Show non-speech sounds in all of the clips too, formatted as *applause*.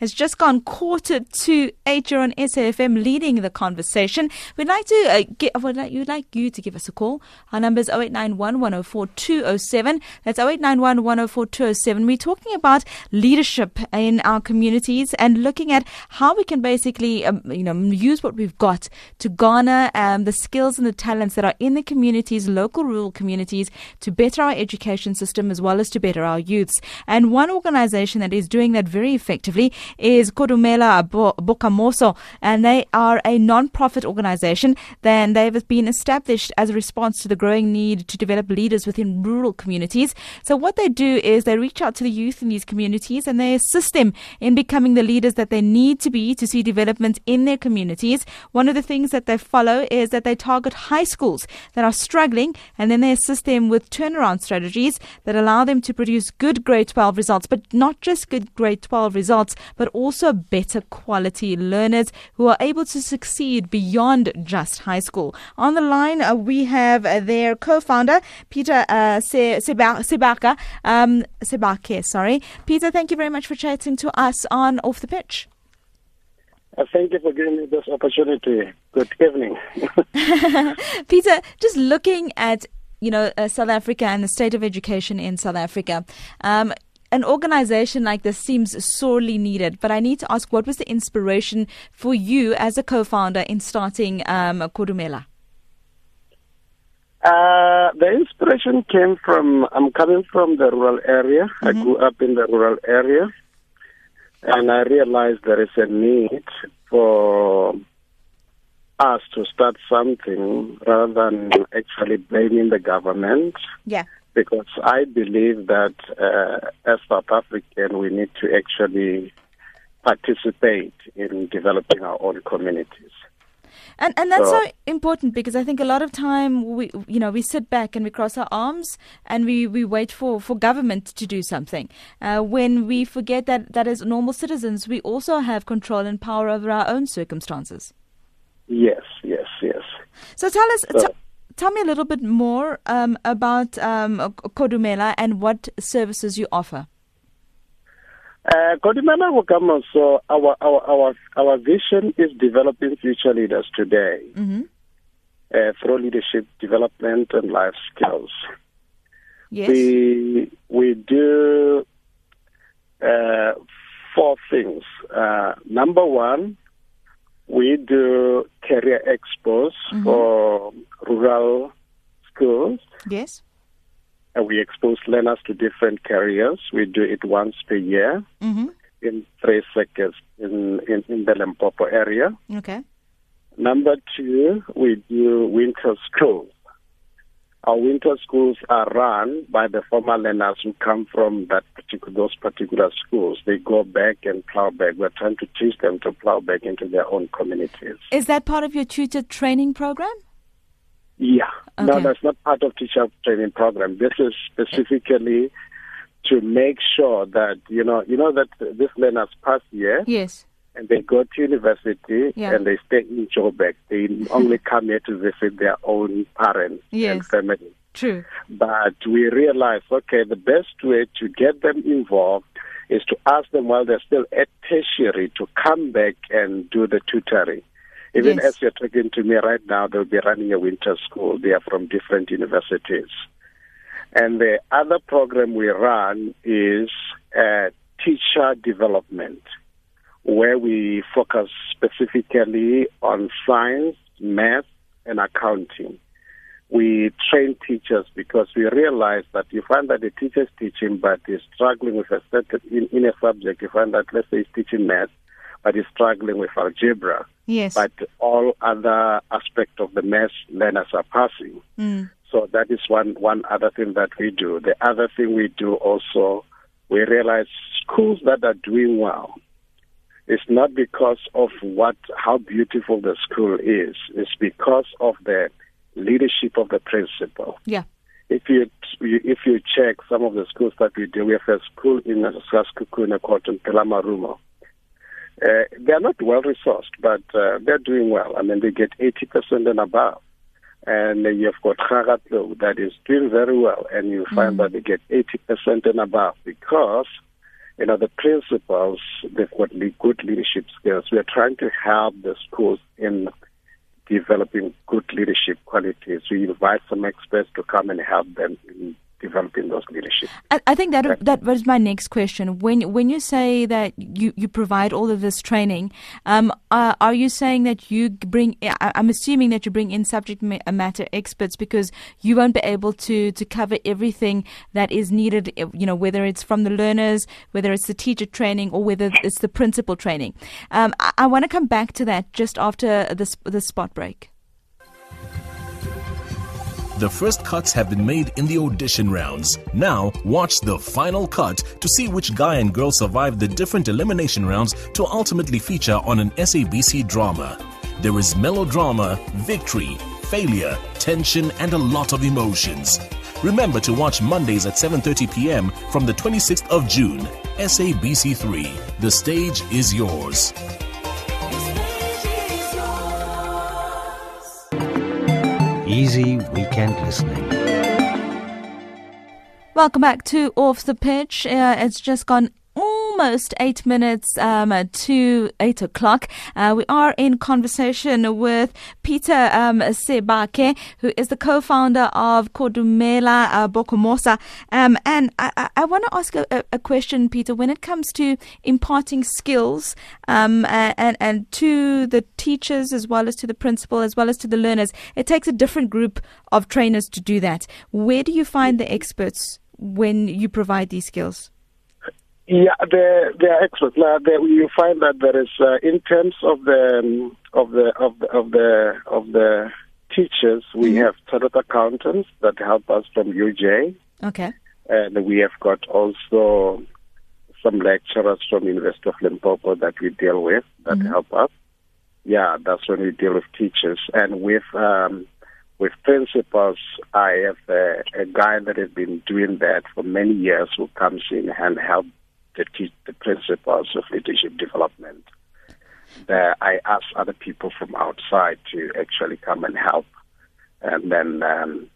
It's just gone quarter to eight. You're on SAFM leading the conversation. We'd like to uh, get, would like, you'd like you to give us a call. Our number is 0891 104 207. That's 0891 104 207. We're talking about leadership in our communities and looking at how we can basically, um, you know, use what we've got to garner um, the skills and the talents that are in the communities, local rural communities, to better our education system as well as to better our youths. And one organization that is doing that very effectively is Kodumela Bokamoso, and they are a non-profit organization. Then they've been established as a response to the growing need to develop leaders within rural communities. So what they do is they reach out to the youth in these communities and they assist them in becoming the leaders that they need to be to see development in their communities. One of the things that they follow is that they target high schools that are struggling and then they assist them with turnaround strategies that allow them to produce good grade 12 results, but not just good grade 12 results, but also better quality learners who are able to succeed beyond just high school. On the line, uh, we have uh, their co-founder, Peter uh, Sebaka, um, Sebake, sorry. Peter, thank you very much for chatting to us on Off the Pitch. Uh, thank you for giving me this opportunity. Good evening. *laughs* *laughs* Peter, just looking at you know uh, South Africa and the state of education in South Africa. Um, an organization like this seems sorely needed, but I need to ask what was the inspiration for you as a co founder in starting um, Kodumela? Uh, the inspiration came from, I'm coming from the rural area. Mm-hmm. I grew up in the rural area. And I realized there is a need for us to start something rather than actually blaming the government. Yeah. Because I believe that uh, as South African, we need to actually participate in developing our own communities. And and that's so, so, important because I think a lot of time we you know we sit back and we cross our arms and we, we wait for, for government to do something. Uh, when we forget that that as normal citizens we also have control and power over our own circumstances. Yes, yes, yes. So tell us. So, t- tell me a little bit more um, about um, Kodumela and what services you offer. Uh, Kodumela so our, our, our, our vision is developing future leaders today mm-hmm. uh, through leadership development and life skills. Yes. We, we do uh, four things. Uh, number one, we do career expos mm-hmm. for rural schools. Yes And we expose learners to different careers. We do it once per year mm-hmm. in three sectors in, in, in the Limpopo area. Okay. Number two, we do winter schools. Our winter schools are run by the former learners who come from that particular, those particular schools. They go back and plow back. We're trying to teach them to plow back into their own communities. Is that part of your tutor training program? Yeah. Okay. No, that's not part of teacher training program. This is specifically to make sure that you know you know that these learners pass here. Yes. And they go to university yeah. and they stay in Joburg. They *laughs* only come here to visit their own parents yes. and family. True. But we realize, okay, the best way to get them involved is to ask them while they're still at tertiary to come back and do the tutoring. Even yes. as you're talking to me right now, they'll be running a winter school. They are from different universities. And the other program we run is uh, teacher development, where we focus specifically on science, math, and accounting. We train teachers because we realize that you find that the teacher is teaching but is struggling with a certain in, in a subject. You find that let's say he's teaching math, but is struggling with algebra. Yes. But all other aspects of the math learners are passing. Mm. So that is one one other thing that we do. The other thing we do also, we realize schools that are doing well. It's not because of what how beautiful the school is. It's because of the leadership of the principal. Yeah. If you if you check some of the schools that we do, we have a school in Sekhukhune called Pelamarumo uh, they are not well resourced, but uh, they're doing well. I mean, they get 80% and above. And you've got Khagatlo that is doing very well, and you find mm. that they get 80% and above because you know, the principals, they've got good leadership skills. We are trying to help the schools in developing good leadership qualities. We invite some experts to come and help them in developing those leadership. I, I think that that was my next question. When when you say that you, you provide all of this training, um, uh, are you saying that you bring? I'm assuming that you bring in subject uh, matter experts because you won't be able to to cover everything that is needed. Uh, you know, whether it's from the learners, whether it's the teacher training, or whether it's the principal training. Um, I, I want to come back to that just after this the spot break. The first cuts have been made in the audition rounds. Now, watch the final cut to see which guy and girl survived the different elimination rounds to ultimately feature on an SABC drama. There is melodrama, victory, failure, tension, and a lot of emotions. Remember to watch Mondays at 7:30 p.m. from the 26th of June. SABC3. The stage is yours. Easy weekend listening. Welcome back to Off the Pitch. Uh, it's just gone almost eight minutes um, to eight o'clock. Uh, we are in conversation with Peter um, Sebake, who is the co-founder of Kodumela uh, Bokamoso. Um, and I, I want to ask a, a, question, Peter, when it comes to imparting skills um, and, and to the teachers as well as to the principal as well as to the learners, it takes a different group of trainers to do that. Where do you find the experts when you provide these skills? Yeah, they they are experts. Now, they, you find that there is, uh, in terms of the um, of the of the of the of the teachers, we mm-hmm. have chartered accountants that help us from UJ. Okay. And we have got also some lecturers from University of Limpopo that we deal with that mm-hmm. help us. Yeah, that's when we deal with teachers and with um, with principals. I have a, a guy that has been doing that for many years who comes in and helps the, the principles of leadership development. There, I ask other people from outside to actually come and help, and then. Um,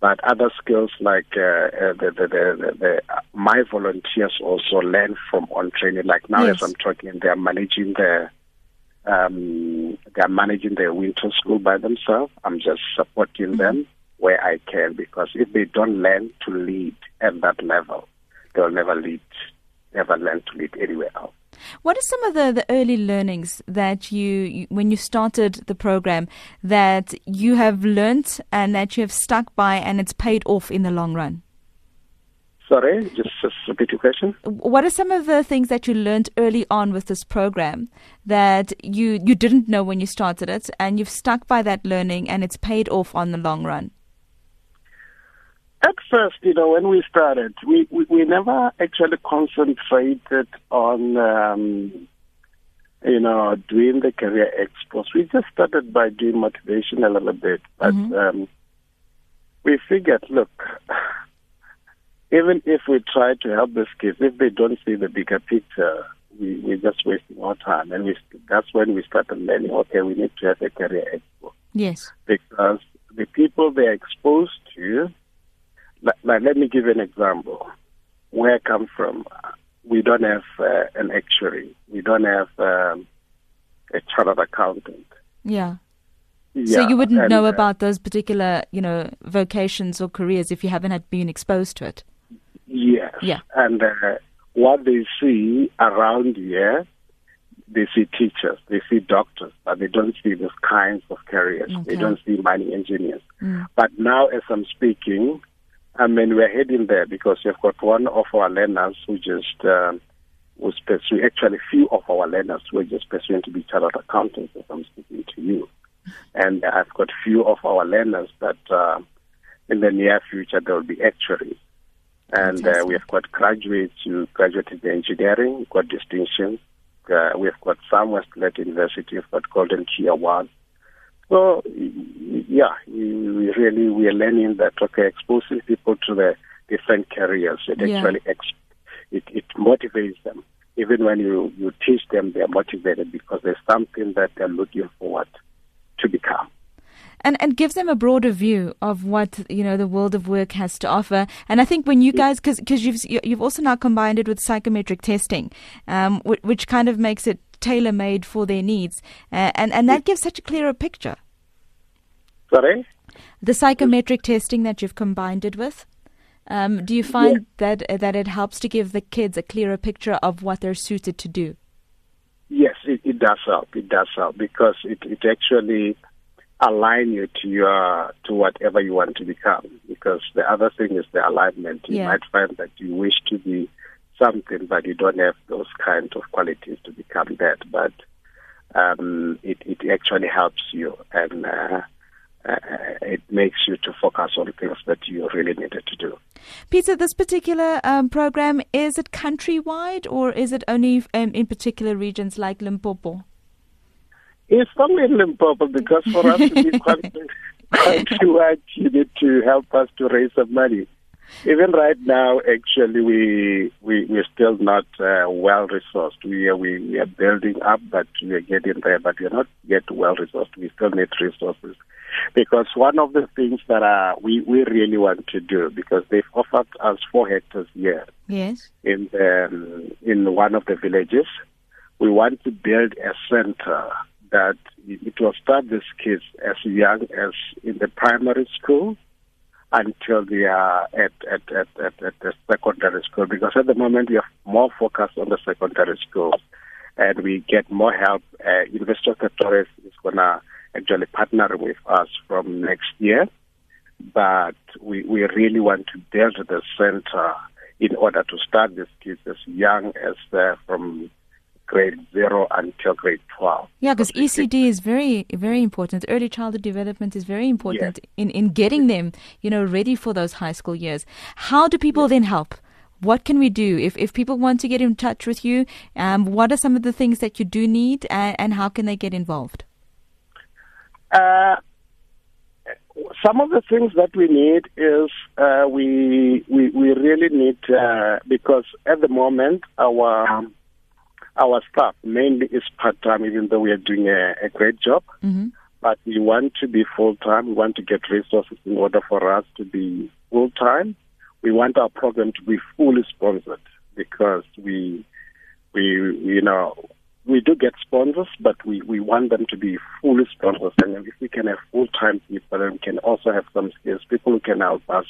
but other skills like uh, uh, the, the, the, the, my volunteers also learn from on training. Like now, yes. as I'm talking, they are managing the um, they are managing their winter school by themselves. I'm just supporting mm-hmm. them where I can because if they don't learn to lead at that level, they'll never lead never learned to live anywhere else. What are some of the, the early learnings that you, you, when you started the program, that you have learnt and that you have stuck by and it's paid off in the long run? Sorry, just, just repeat your question. What are some of the things that you learned early on with this program that you, you didn't know when you started it and you've stuck by that learning and it's paid off on the long run? At first, you know, when we started, we, we, we never actually concentrated on, um, you know, doing the career expos. We just started by doing motivation a little bit. But mm-hmm. um, we figured, look, even if we try to help the kids, if they don't see the bigger picture, we, we're just wasting our time. And we, that's when we started learning, okay, we need to have a career expo. Yes. Because the people they're exposed to, like, let me give you an example. Where I come from, we don't have uh, an actuary. We don't have um, a chartered accountant. Yeah. yeah. So you wouldn't and, know uh, about those particular, you know, vocations or careers if you haven't had been exposed to it. Yes. Yeah. And uh, what they see around here, they see teachers, they see doctors, but they don't see those kinds of careers. Okay. They don't see mining engineers. Mm. But now, as I'm speaking, I mean, we're heading there because we've got one of our learners who just um, was pursuing, actually, few of our learners were just pursuing to be chartered accountants as I'm speaking to you. And I've got few of our learners that uh, in the near future there will be actuaries. And uh, we have got graduates who graduated in engineering, got distinctions. Uh, we have got some Westlet University, we've got Golden Key Awards. So, yeah, we really we are learning that okay, exposing people to the different careers it yeah. actually ex- it, it motivates them. Even when you you teach them, they are motivated because there's something that they're looking forward to become. and and gives them a broader view of what you know the world of work has to offer. And I think when you guys, because because you've you've also now combined it with psychometric testing, um, which, which kind of makes it tailor made for their needs, uh, and and that gives such a clearer picture. Sorry. The psychometric testing that you've combined it with. Um, do you find yeah. that that it helps to give the kids a clearer picture of what they're suited to do? Yes, it, it does help. It does help because it, it actually align you to your to whatever you want to become. Because the other thing is the alignment. You yeah. might find that you wish to be something, but you don't have those kind of qualities to become that. But um, it, it actually helps you and. Uh, uh, it makes you to focus on things that you really needed to do. Peter, this particular um, program is it countrywide or is it only um, in particular regions like Limpopo? It's only in Limpopo because for us to be *laughs* countrywide, you need to help us to raise some money. Even right now, actually, we we we're still not uh, well resourced. We are we, we are building up, but we are getting there. But we're not yet well resourced. We still need resources because one of the things that uh, we we really want to do because they've offered us four hectares here. Yes. In the um, in one of the villages, we want to build a center that it will start these kids as young as in the primary school until they are at, at, at, at, at the secondary school because at the moment we have more focus on the secondary schools and we get more help. Uh, University of Pretoria is going to actually partner with us from next year, but we, we really want to build the center in order to start these kids as young as uh, from grade zero until grade 12. Yeah, because ECD is very, very important. Early childhood development is very important yes. in, in getting them, you know, ready for those high school years. How do people yes. then help? What can we do if, if people want to get in touch with you? Um, what are some of the things that you do need, and, and how can they get involved? Uh, some of the things that we need is uh, we, we we really need uh, because at the moment our our staff mainly is part time, even though we are doing a, a great job. Mm-hmm. But we want to be full time. We want to get resources in order for us to be full time. We want our program to be fully sponsored because we, we, you know, we do get sponsors, but we, we want them to be fully sponsors. And if we can have full time people, and we can also have some skills, people who can help us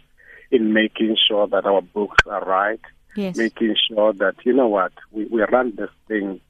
in making sure that our books are right, yes. making sure that you know what we, we run this thing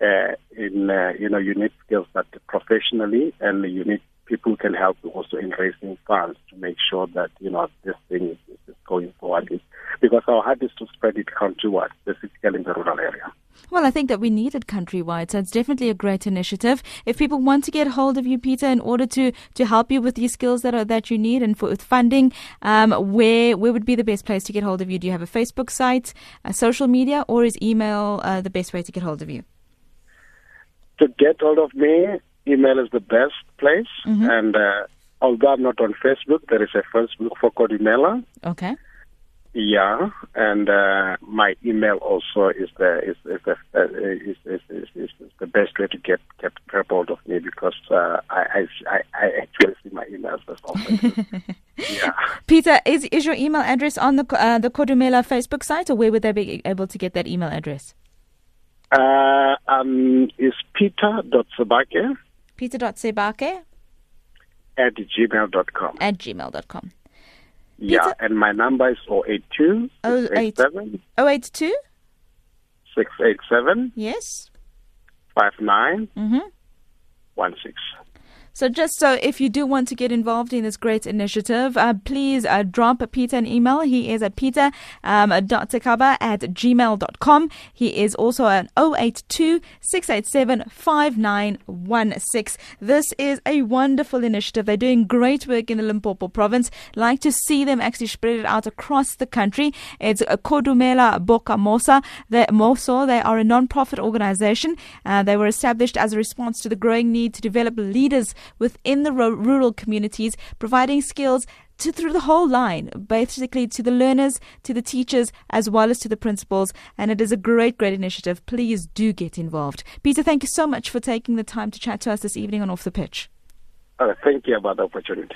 uh, in uh, you know you need skills that professionally and you need people can help you also in raising funds to make sure that you know this thing is, is going forward because our heart is to spread it countrywide, specifically in the rural area. Well, I think that we need it countrywide, so it's definitely a great initiative. If people want to get hold of you, Peter, in order to, to help you with these skills that are that you need and for with funding, um, where where would be the best place to get hold of you? Do you have a Facebook site, a social media, or is email uh, the best way to get hold of you? To get hold of me, email is the best place, mm-hmm. and uh, although I'm not on Facebook, there is a Facebook for Kodumela. Okay. Yeah, and uh, my email also is the is is the uh, is, is, is, is, the best way to get get grab hold of me because uh, I, I I actually see my emails as often. *laughs* yeah. Peter, is is your email address on the uh, the Kodumela Facebook site, or where would they be able to get that email address? Uh, um, is peter.sebake. Peter.sebake. At gmail.com. At gmail.com. Yeah, and my number is 082 687 082 687 Yes 59 mm-hmm. 16. So, just so if you do want to get involved in this great initiative, uh, please uh, drop Peter an email. He is at peter um, dot tekaba at gmail.com. He is also at 082 687 5916. This is a wonderful initiative. They're doing great work in the Limpopo province. Like to see them actually spread it out across the country. It's Kodumela Bokamoso. They, Moso. They are a non-profit organization. Uh, they were established as a response to the growing need to develop leaders within the rural communities, providing skills to, through the whole line, basically to the learners, to the teachers, as well as to the principals. And it is a great, great initiative. Please do get involved. Peter, thank you so much for taking the time to chat to us this evening on Off the Pitch. Uh, thank you about the opportunity.